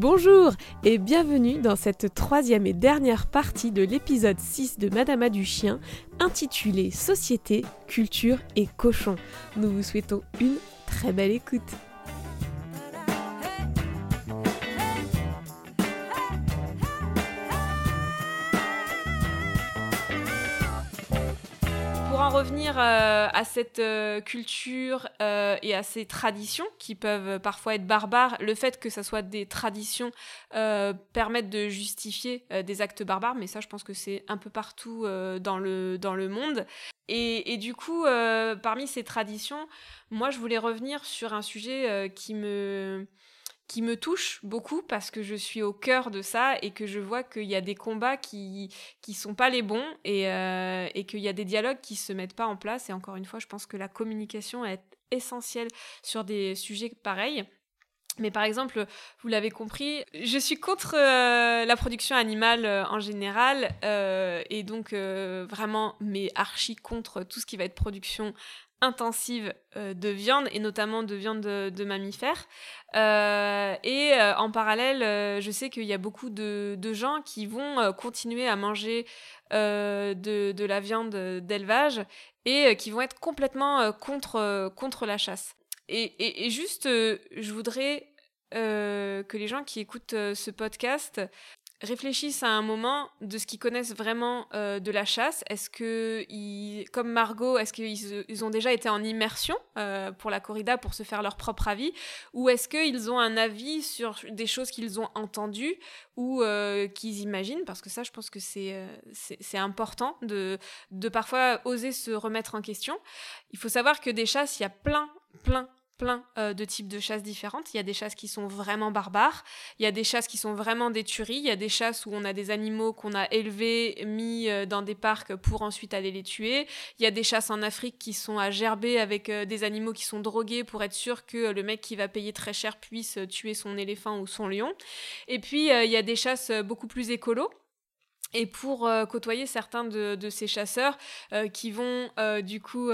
Bonjour et bienvenue dans cette troisième et dernière partie de l'épisode 6 de Madame du Chien intitulé Société, culture et cochon. Nous vous souhaitons une très belle écoute. Revenir euh, à cette euh, culture euh, et à ces traditions qui peuvent parfois être barbares, le fait que ça soit des traditions permettent de justifier des actes barbares, mais ça je pense que c'est un peu partout dans, le, dans le monde. Et, et du coup, parmi ces traditions, moi je voulais revenir sur un sujet qui me qui me touche beaucoup parce que je suis au cœur de ça et que je vois qu'il y a des combats qui qui sont pas les bons et, euh, et qu'il y a des dialogues qui se mettent pas en place. Et encore une fois je pense que la communication est essentielle sur des sujets pareils. Mais par exemple, vous l'avez compris, je suis contre euh, la production animale euh, en général et donc vraiment, mais archi contre tout ce qui va être production intensive euh, de viande et notamment de viande de, mammifères. Euh, et euh, en parallèle, je sais qu'il y a beaucoup de, gens qui vont continuer à manger de, la viande d'élevage et qui vont être complètement contre, contre la chasse. Et, et juste, je voudrais que les gens qui écoutent ce podcast réfléchissent à un moment de ce qu'ils connaissent vraiment euh, de la chasse. Est-ce que, ils, comme Margot, est-ce qu'ils ils ont déjà été en immersion euh, pour la corrida pour se faire leur propre avis? Ou est-ce qu'ils ont un avis sur des choses qu'ils ont entendues ou euh, qu'ils imaginent? Parce que ça, je pense que c'est, c'est, important de, de parfois oser se remettre en question. Il faut savoir que des chasses, il y a plein, plein, plein euh, de types de chasses différentes. Il y a des chasses qui sont vraiment barbares, il y a des chasses qui sont vraiment des tueries, il y a des chasses où on a des animaux qu'on a élevés, mis euh, dans des parcs pour ensuite aller les tuer. Il y a des chasses en Afrique qui sont à gerber avec euh, des animaux qui sont drogués pour être sûr que le mec qui va payer très cher puisse tuer son éléphant ou son lion. Et puis il y a des chasses beaucoup plus écolos et pour euh, côtoyer certains de, ces chasseurs euh, qui vont euh, du coup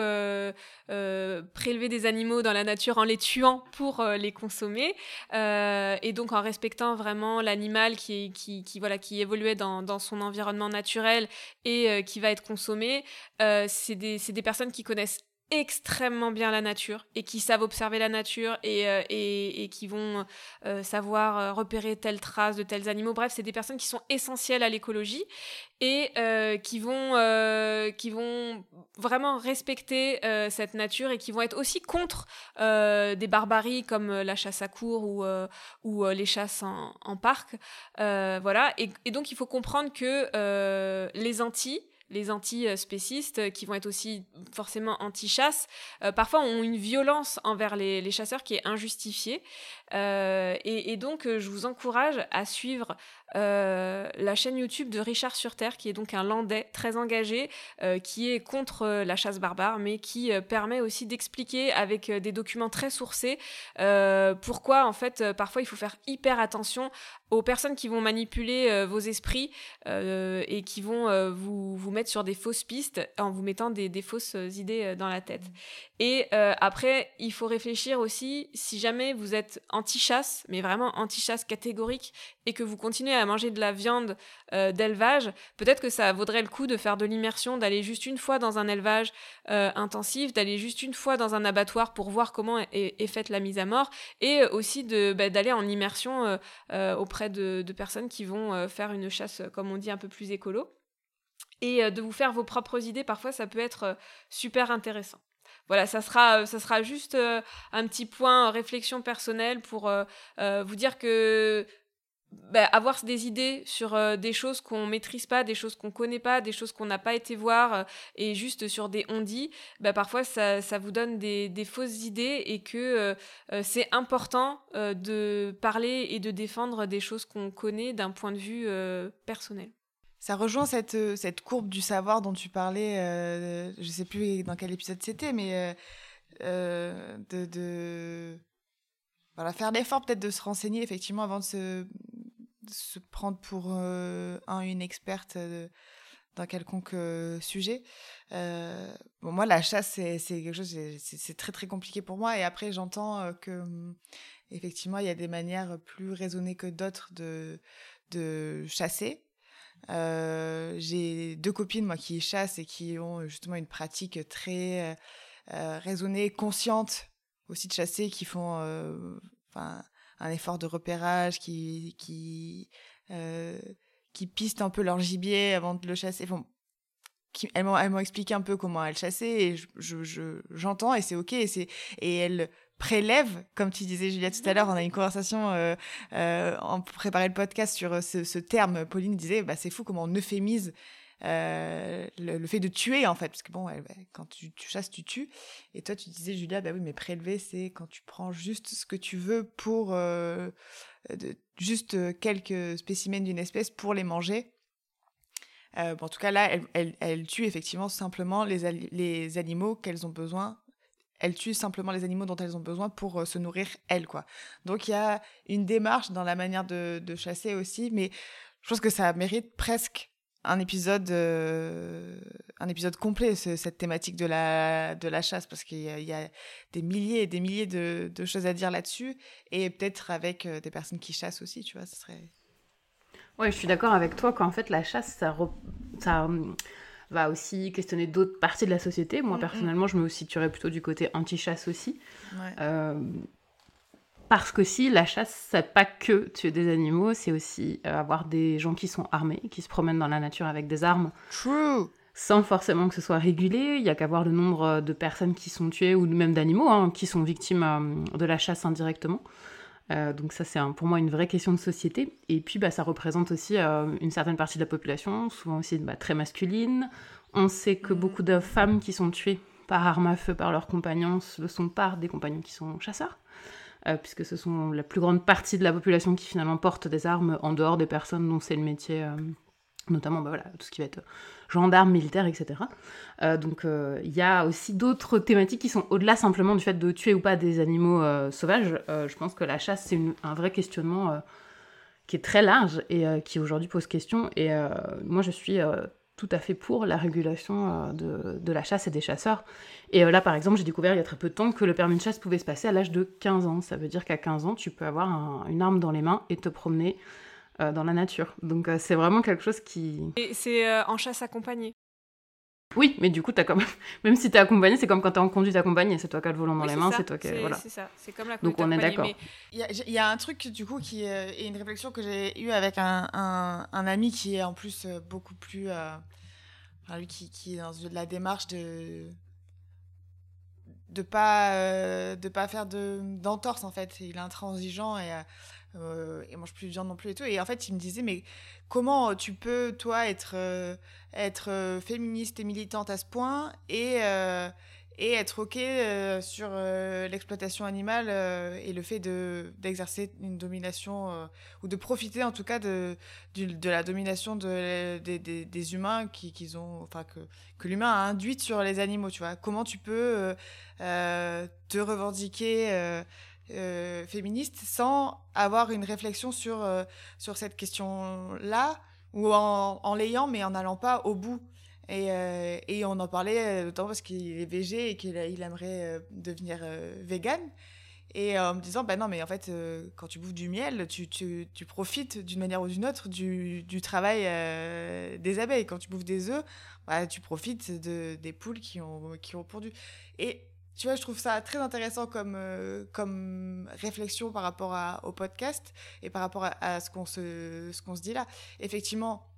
prélever des animaux dans la nature en les tuant pour les consommer et donc en respectant vraiment l'animal qui, qui, voilà, qui évoluait dans, dans, son environnement naturel et qui va être consommé, c'est des, des personnes qui connaissent extrêmement bien la nature et qui savent observer la nature et, euh, et, qui vont euh, savoir euh, repérer telle trace de tels animaux. Bref, c'est des personnes qui sont essentielles à l'écologie et qui, vont, qui vont vraiment respecter cette nature et qui vont être aussi contre des barbaries comme la chasse à cour ou, ou les chasses en, parc. voilà. Et, donc, il faut comprendre que les Antilles, les anti-spécistes, euh, qui vont être aussi forcément anti-chasse, euh, parfois ont une violence envers les, chasseurs qui est injustifiée. Euh, et, donc, je vous encourage à suivre la chaîne YouTube de Richard Surterre, qui est donc un Landais très engagé, qui est contre la chasse barbare, mais qui permet aussi d'expliquer avec des documents très sourcés pourquoi, en fait, parfois il faut faire hyper attention aux personnes qui vont manipuler vos esprits et qui vont vous, vous mettre sur des fausses pistes en vous mettant des, fausses idées euh, dans la tête. Et euh, après, il faut réfléchir aussi, si jamais vous êtes anti-chasse, mais vraiment anti-chasse catégorique, et que vous continuez à manger de la viande euh, d'élevage, peut-être que ça vaudrait le coup de faire de l'immersion, d'aller juste une fois dans un élevage intensif, d'aller juste une fois dans un abattoir pour voir comment est, faite la mise à mort, et aussi bah, d'aller en immersion auprès de, de, personnes qui vont faire une chasse, comme on dit, un peu plus écolo et euh, de vous faire vos propres idées, parfois ça peut être euh, super intéressant. Voilà, ça sera, euh, ça sera juste un petit point réflexion personnelle pour vous dire que bah, avoir des idées sur des choses qu'on maîtrise pas, des choses qu'on connaît pas, des choses qu'on n'a pas été voir et juste sur des on-dit, bah, parfois ça, vous donne des, fausses idées et que c'est important de parler et de défendre des choses qu'on connaît d'un point de vue personnel. Ça rejoint cette, euh, courbe du savoir dont tu parlais, euh, je ne sais plus dans quel épisode c'était, mais euh, de, de, voilà, faire l'effort peut-être de se renseigner effectivement avant de se, se prendre pour un, une experte dans quelconque sujet. bon, moi, la chasse, c'est quelque chose, c'est très très compliqué pour moi. Et après, j'entends que hum, effectivement, il y a des manières plus raisonnées que d'autres de, de chasser. J'ai deux copines, moi, qui chassent et qui ont justement une pratique très raisonnée, consciente aussi de chasser, qui font un effort de repérage, qui, qui, qui pistent un peu leur gibier avant de le chasser. Elles m'ont expliqué un peu comment elles chassaient et j'entends je, et c'est ok et c'est et elles prélèvent comme tu disais Julia tout à l'heure on a une conversation euh, euh, le podcast sur ce, terme Pauline disait bah c'est fou comment on euphémise euh, le, fait de tuer en fait parce que bon quand tu, chasses tu tues et toi tu disais Julia bah oui mais prélever c'est quand tu prends juste ce que tu veux pour de, juste quelques spécimens d'une espèce pour les manger euh, en tout cas, là, elle, elle, tue effectivement simplement les, les animaux qu'elles ont besoin. Elle tue simplement les animaux dont elles ont besoin pour euh, se nourrir elles, quoi. Donc il y a une démarche dans la manière de, de, chasser aussi, mais je pense que ça mérite presque un épisode, euh, un épisode complet, cette thématique de la, de la chasse, parce qu'il y, y, a des milliers et des milliers de, de choses à dire là-dessus, et peut-être avec des personnes qui chassent aussi, tu vois, ce serait Ouais, je suis d'accord avec toi qu'en fait, la chasse, ça, ça hum, va aussi questionner d'autres parties de la société. Moi, mm, mm. personnellement, je me situerais plutôt du côté anti-chasse aussi. Euh, parce que si la chasse, c'est pas que tuer des animaux, c'est aussi euh, avoir des gens qui sont armés, qui se promènent dans la nature avec des armes. True. Sans forcément que ce soit régulé, il y a qu'à voir le nombre de personnes qui sont tuées ou même d'animaux hein, qui sont victimes euh, de la chasse indirectement. Euh, donc ça, c'est pour moi une vraie question de société. Et puis, bah, ça représente aussi euh, une certaine partie de la population, souvent aussi bah, très masculine. On sait que beaucoup de femmes qui sont tuées par arme à feu par leurs compagnons le sont par des compagnons qui sont chasseurs. Euh, puisque ce sont la plus grande partie de la population qui finalement porte des armes en dehors des personnes dont c'est le métier notamment bah tout ce qui va être gendarme, militaire, etc. Euh, donc euh, il y a aussi d'autres thématiques qui sont au-delà simplement du fait de tuer ou pas des animaux euh, sauvages. je pense que la chasse, c'est un vrai questionnement qui est très large et qui aujourd'hui pose question. Et moi, je suis tout à fait pour la régulation de, de, la chasse et des chasseurs. Et là, par exemple, j'ai découvert il y a très peu de temps que le permis de chasse pouvait se passer à l'âge de 15 ans. Ça veut dire qu'à 15 ans, tu peux avoir une arme dans les mains et te promener euh, dans la nature. Donc euh, c'est vraiment quelque chose qui... Et c'est euh, en chasse accompagnée oui, mais du coup, as quand même... même si tu es accompagné, c'est comme quand tu es en conduite accompagnée. C'est toi qui as le volant dans les mains, c'est toi qui. Voilà. C'est ça, c'est comme la Donc on est d'accord. Il y, a un truc, du coup, qui est une réflexion que j'ai eue avec un, un, ami qui est en plus beaucoup plus. Enfin, lui qui, qui, est dans la démarche de. de pas, de pas faire d'entorse, en fait. Il est intransigeant et euh, et mange plus de viande non plus et tout. Et en fait, il me disait, mais comment tu peux, toi, être, euh, être euh, féministe et militante à ce point et, et être OK sur l'exploitation animale et le fait d'exercer une domination ou de profiter en tout cas de, de, la domination de, des humains qu'ils ont, enfin, que, que l'humain a induite sur les animaux, tu vois. Comment tu peux te revendiquer euh, féministe sans avoir une réflexion sur, euh, sur cette question-là, ou en, en l'ayant, mais en n'allant pas au bout. Et, euh, et, on en parlait notamment parce qu'il est végé et qu'il il aimerait devenir vegan. Et en me disant, bah non, mais en fait, quand tu bouffes du miel, tu, tu, tu profites d'une manière ou d'une autre du, du travail des abeilles. Quand tu bouffes des œufs, bah, tu profites de, des poules qui ont, qui ont pondu. Et tu vois, je trouve ça très intéressant comme, euh, comme réflexion par rapport au podcast et par rapport à, ce qu'on se, ce se dit là. Effectivement,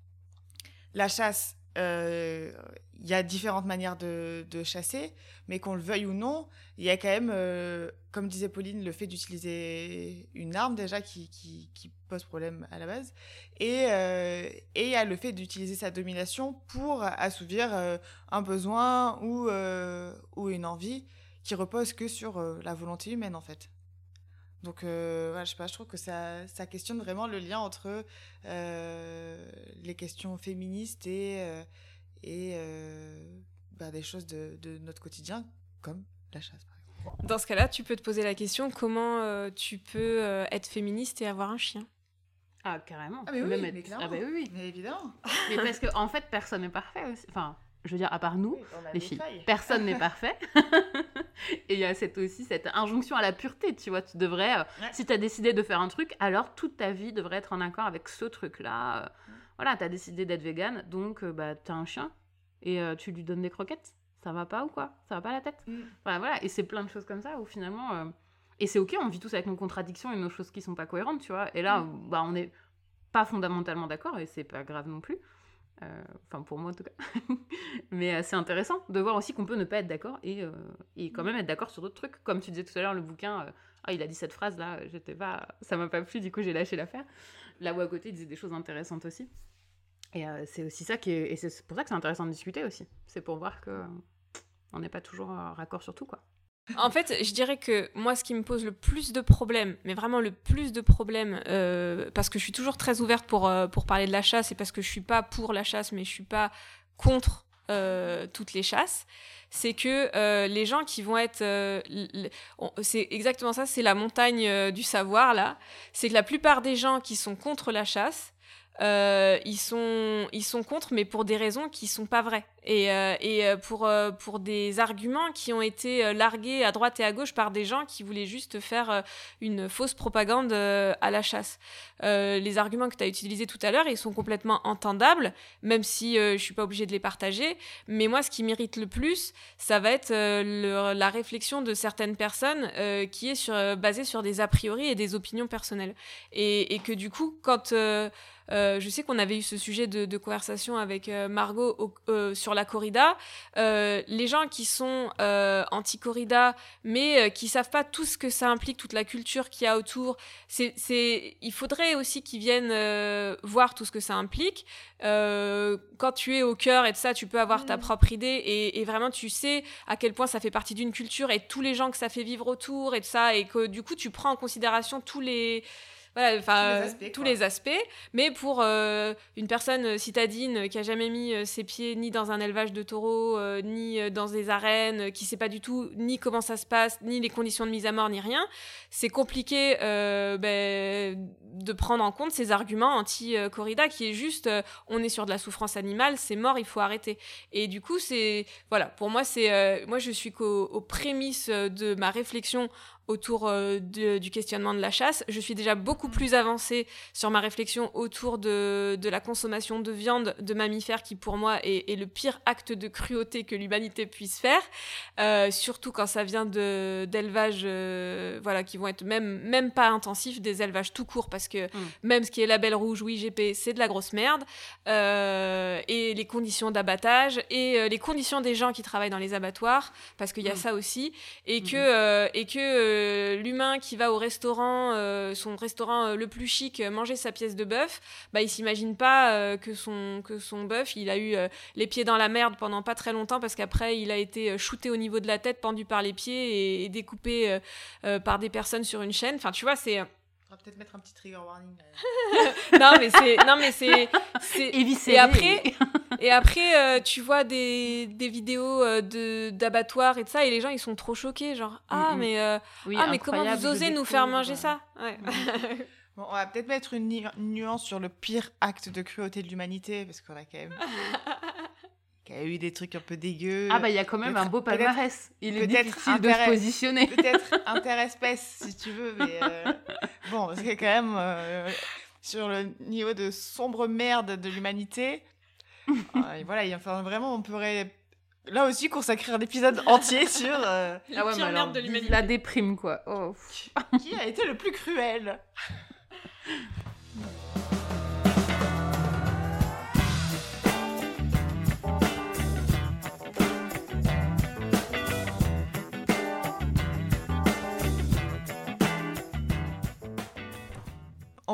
la chasse, euh, il y a différentes manières de, de chasser, mais qu'on le veuille ou non, il y a quand même, euh, comme disait Pauline, le fait d'utiliser une arme déjà qui, qui, pose problème à la base, et, et il y a le fait d'utiliser sa domination pour assouvir un besoin ou, ou une envie qui repose que sur euh, la volonté humaine en fait. Donc, euh, je sais pas, je trouve que ça, ça, questionne vraiment le lien entre euh, les questions féministes et, et bah, des choses de, de, notre quotidien, comme la chasse, par exemple. Dans ce cas-là, tu peux te poser la question comment tu peux être féministe et avoir un chien? Ah, carrément. Ah, mais oui, ah, bah oui, Mais évidemment. mais parce qu'en en fait, personne n'est parfait aussi. Enfin, je veux dire, à part nous, les filles, personne n'est parfait. Et il y a cette, aussi cette injonction à la pureté, tu vois. Tu devrais, euh, si tu as décidé de faire un truc, alors toute ta vie devrait être en accord avec ce truc-là. Euh. Voilà, tu as décidé d'être vegan, donc euh, bah, tu as un chien et tu lui donnes des croquettes. Ça va pas ou quoi? Ça va pas la tête? Mm. voilà. Et c'est plein de choses comme ça où finalement. Et c'est ok, on vit tous avec nos contradictions et nos choses qui sont pas cohérentes, tu vois. Et là, mm. bah, on n'est pas fondamentalement d'accord et c'est pas grave non plus. Euh, enfin, pour moi en tout cas. Mais euh, c'est intéressant de voir aussi qu'on peut ne pas être d'accord et, euh, et, quand même être d'accord sur d'autres trucs. Comme tu disais tout à l'heure, le bouquin, ah, il a dit cette phrase là, j'étais pas, ça m'a pas plu, du coup j'ai lâché l'affaire. Là où à côté, il disait des choses intéressantes aussi. Et c'est aussi ça qui est. Et c'est pour ça que c'est intéressant de discuter aussi. C'est pour voir que on n'est pas toujours raccord sur tout, quoi. En fait, je dirais que moi, ce qui me pose le plus de problèmes, mais vraiment le plus de problèmes, euh, parce que je suis toujours très ouverte pour, euh, pour parler de la chasse, et parce que je suis pas pour la chasse, mais je suis pas contre euh, toutes les chasses, c'est que les gens qui vont être... c'est exactement ça, c'est la montagne du savoir, là. C'est que la plupart des gens qui sont contre la chasse, euh, ils, sont, ils sont contre, mais pour des raisons qui sont pas vraies. Et, euh, euh, pour, pour des arguments qui ont été largués à droite et à gauche par des gens qui voulaient juste faire une fausse propagande à la chasse. les arguments que tu as utilisés tout à l'heure, ils sont complètement entendables, même si je suis pas obligée de les partager. Mais moi, ce qui m'irrite le plus, ça va être la réflexion de certaines personnes qui est sur, basée sur des a priori et des opinions personnelles. Et que du coup, quand euh, je sais qu'on avait eu ce sujet de, conversation avec euh, Margot euh, sur la corrida. les gens qui sont anti-corrida, mais qui savent pas tout ce que ça implique, toute la culture qu'il y a autour, c'est, il faudrait aussi qu'ils viennent voir tout ce que ça implique. quand tu es au cœur et de ça, tu peux avoir ta mm. propre idée et, et, vraiment tu sais à quel point ça fait partie d'une culture et tous les gens que ça fait vivre autour et de ça, et que du coup tu prends en considération tous les voilà, enfin tous, les aspects, Mais pour euh, une personne citadine qui a jamais mis euh, ses pieds ni dans un élevage de taureaux, euh, ni dans des arènes, qui sait pas du tout ni comment ça se passe, ni les conditions de mise à mort, ni rien, c'est compliqué ben, de prendre en compte ces arguments anti-corrida qui est juste on est sur de la souffrance animale, c'est mort, il faut arrêter. Et du coup, c'est voilà, pour moi, c'est moi je suis qu'aux prémices de ma réflexion autour euh, du questionnement de la chasse. Je suis déjà beaucoup plus avancée sur ma réflexion autour de, de la consommation de viande de mammifères qui pour moi est, est le pire acte de cruauté que l'humanité puisse faire, euh, surtout quand ça vient d'élevages euh, voilà, qui vont être même, même pas intensifs, des élevages tout court parce que mm. même ce qui est label rouge ou IGP, c'est de la grosse merde. et les conditions d'abattage et les conditions des gens qui travaillent dans les abattoirs, parce qu'il y a mm. ça aussi, et mm-hmm. que, et que l'humain qui va au restaurant, euh, son restaurant euh, le plus chic, euh, manger sa pièce de bœuf, bah, il s'imagine pas que son, que son bœuf, il a eu les pieds dans la merde pendant pas très longtemps parce qu'après, il a été shooté au niveau de la tête, pendu par les pieds et, découpé par des personnes sur une chaîne. Enfin, tu vois, c'est on va peut-être mettre un petit trigger warning. non, mais c'est. Non, mais c'est. Et après, et après euh, tu vois des, des vidéos euh, de d'abattoirs et de ça, et les gens, ils sont trop choqués. Genre, ah, mais, euh, ah, mais comment vous osez nous faire manger ça ouais. bon, On va peut-être mettre une nuance sur le pire acte de cruauté de l'humanité, parce qu'on a quand même qui a eu des trucs un peu dégueux. Ah bah il y a quand même un beau palmarès. Il est difficile de se positionner. Peut-être interespèce si tu veux, mais euh, bon, c'est quand même euh, sur le niveau de sombre merde de l'humanité. Euh, voilà, il, enfin vraiment on pourrait là aussi consacrer un épisode entier sur la ah ouais, merde de l'humanité. La déprime quoi. Oh. Qui a été le plus cruel?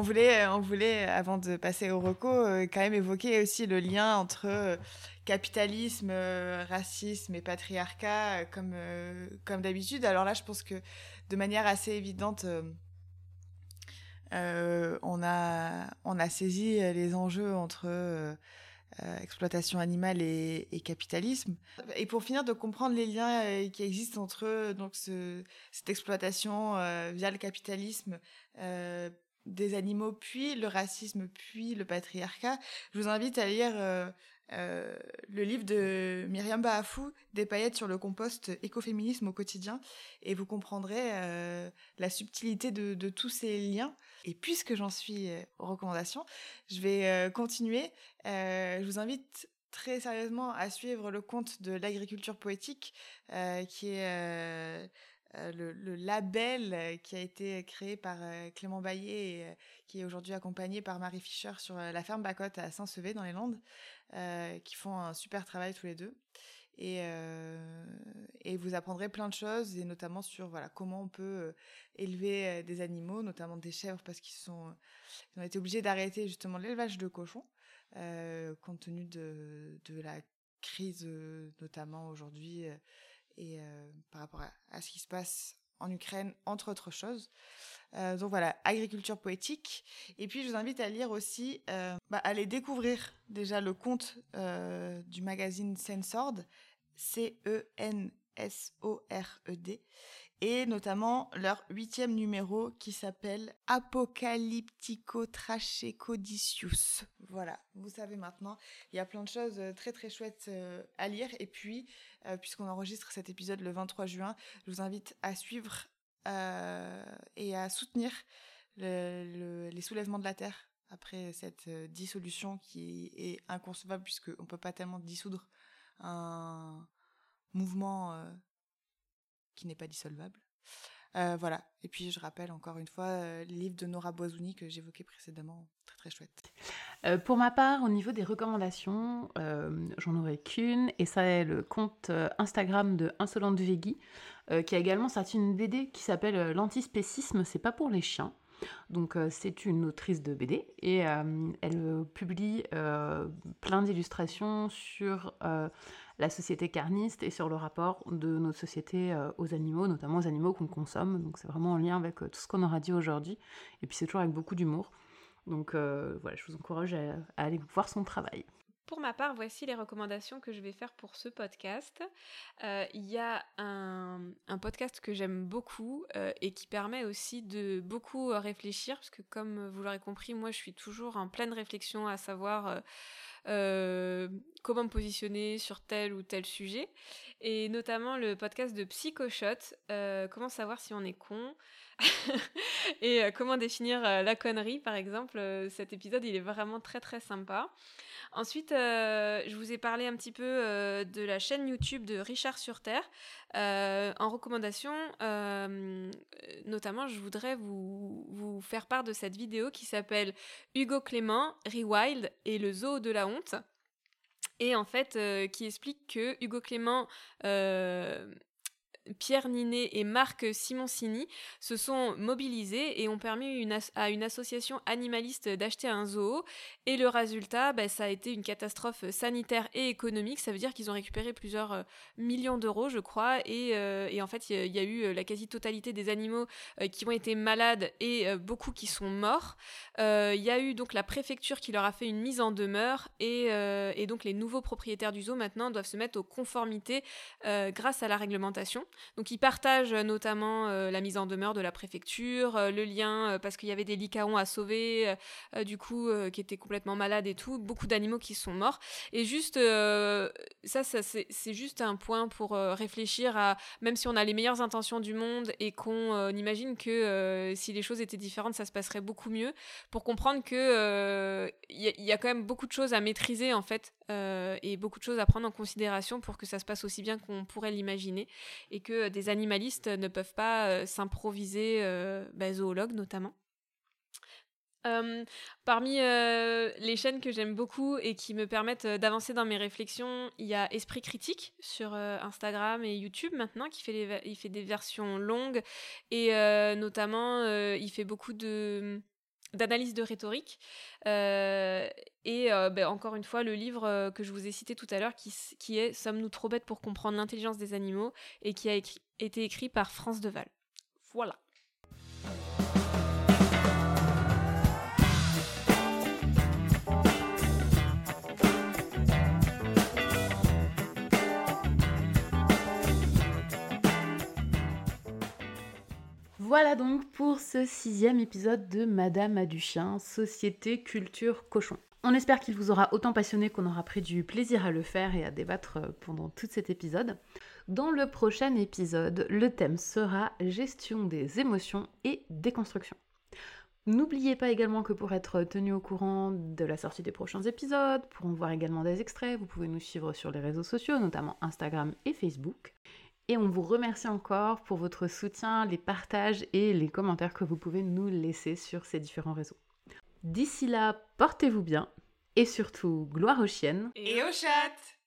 On voulait, on voulait, avant de passer au reco, euh, quand même évoquer aussi le lien entre euh, capitalisme, euh, racisme et patriarcat, comme, comme d'habitude. Alors là, je pense que de manière assez évidente, on, a, on a saisi les enjeux entre exploitation animale et, capitalisme. Et pour finir de comprendre les liens qui existent entre donc cette exploitation via le capitalisme des animaux, puis le racisme, puis le patriarcat. Je vous invite à lire euh, euh, le livre de Myriam Bahafou, Des paillettes sur le compost écoféminisme au quotidien, et vous comprendrez euh, la subtilité de, tous ces liens. Et puisque j'en suis aux recommandations, je vais continuer. je vous invite très sérieusement à suivre le compte de l'agriculture poétique, qui est le, le, label qui a été créé par Clément Baillet et qui est aujourd'hui accompagné par Marie Fischer sur la ferme Bacotte à Saint-Sevé dans les Landes. Euh, qui font un super travail tous les deux. Et, euh, vous apprendrez plein de choses, et notamment sur voilà comment on peut euh, élever des animaux, notamment des chèvres, parce qu'ils sont ont été obligés d'arrêter justement l'élevage de cochons, compte tenu de, de la crise notamment aujourd'hui et par rapport à, ce qui se passe en Ukraine, entre autres choses. Euh, donc voilà, agriculture poétique. Et puis je vous invite à lire aussi, euh, bah, à aller découvrir déjà le compte euh, du magazine Sensord, C-E-N-S-O-R-E-D, et notamment leur huitième numéro qui s'appelle Apocalyptico Trachecodicius. Voilà, vous savez maintenant, il y a plein de choses très très chouettes à lire. Et puis, puisqu'on enregistre cet épisode le 23 juin, je vous invite à suivre euh, et à soutenir les soulèvements de la Terre après cette euh, dissolution qui est inconcevable puisqu'on ne peut pas tellement dissoudre un mouvement euh, qui n'est pas dissolvable. voilà. Et puis je rappelle encore une fois le livre de Nora Boisouni que j'évoquais précédemment, très très chouette. pour ma part, au niveau des recommandations, j'en aurai qu'une, et ça est le compte Instagram de Insolente Veggie, euh, qui a également sorti une BD qui s'appelle euh, L'antispécisme, c'est pas pour les chiens. Donc euh, c'est une autrice de BD et elle publie plein d'illustrations sur la société carniste et sur le rapport de notre société aux animaux, notamment aux animaux qu'on consomme. Donc c'est vraiment en lien avec tout ce qu'on aura dit aujourd'hui. Et puis c'est toujours avec beaucoup d'humour. Donc voilà, je vous encourage à aller voir son travail. Pour ma part, voici les recommandations que je vais faire pour ce podcast. Euh, il y a un, podcast que j'aime beaucoup euh, et qui permet aussi de beaucoup réfléchir, parce que comme vous l'aurez compris, moi je suis toujours en pleine réflexion à savoir euh, comment me positionner sur tel ou tel sujet. Et notamment le podcast de Psychoshot, comment savoir si on est con. Et comment définir la connerie, par exemple. cet épisode, il est vraiment très très sympa. Ensuite, euh, je vous ai parlé un petit peu euh, de la chaîne YouTube de Richard sur Terre. Euh, en recommandation, notamment, je voudrais vous, faire part de cette vidéo qui s'appelle Hugo Clément, Rewild et le zoo de la honte. Et en fait, qui explique que Hugo Clément Pierre Ninet et Marc Simoncini se sont mobilisés et ont permis à une association animaliste d'acheter un zoo. Et le résultat, bah, ça a été une catastrophe sanitaire et économique. Ça veut dire qu'ils ont récupéré plusieurs euh, millions d'euros, je crois. Et, euh, en fait, il y, a eu euh, la quasi-totalité des animaux qui ont été malades et beaucoup qui sont morts. Il y a eu donc la préfecture qui leur a fait une mise en demeure. Et, et donc les nouveaux propriétaires du zoo maintenant doivent se mettre aux conformités grâce à la réglementation. Donc ils partagent euh, notamment euh, la mise en demeure de la préfecture, euh, le lien parce qu'il y avait des licaons à sauver, du coup qui étaient complètement malades et tout, beaucoup d'animaux qui sont morts. Et juste ça, c'est juste un point pour réfléchir à même si on a les meilleures intentions du monde et qu'on imagine que si les choses étaient différentes, ça se passerait beaucoup mieux. Pour comprendre que il y, a quand même beaucoup de choses à maîtriser en fait et beaucoup de choses à prendre en considération pour que ça se passe aussi bien qu'on pourrait l'imaginer et que euh, des animalistes ne peuvent pas euh, s'improviser euh, bah, zoologues notamment. parmi les chaînes que j'aime beaucoup et qui me permettent d'avancer dans mes réflexions, il y a Esprit Critique sur Instagram et YouTube maintenant, qui fait, il fait des versions longues et notamment il fait beaucoup de d'analyse de rhétorique. Euh, et euh, ben, encore une fois, le livre euh, que je vous ai cité tout à l'heure, qui, qui, est Sommes-nous trop bêtes pour comprendre l'intelligence des animaux et qui a été écrit par France Deval. Voilà. Voilà donc pour ce sixième épisode de Madame a du chien, Société Culture Cochon. On espère qu'il vous aura autant passionné qu'on aura pris du plaisir à le faire et à débattre pendant tout cet épisode. Dans le prochain épisode, le thème sera gestion des émotions et déconstruction. N'oubliez pas également que pour être tenu au courant de la sortie des prochains épisodes, pour en voir également des extraits, vous pouvez nous suivre sur les réseaux sociaux, notamment Instagram et Facebook. Et on vous remercie encore pour votre soutien, les partages et les commentaires que vous pouvez nous laisser sur ces différents réseaux. D'ici là, portez-vous bien et surtout, gloire aux chiennes et aux chattes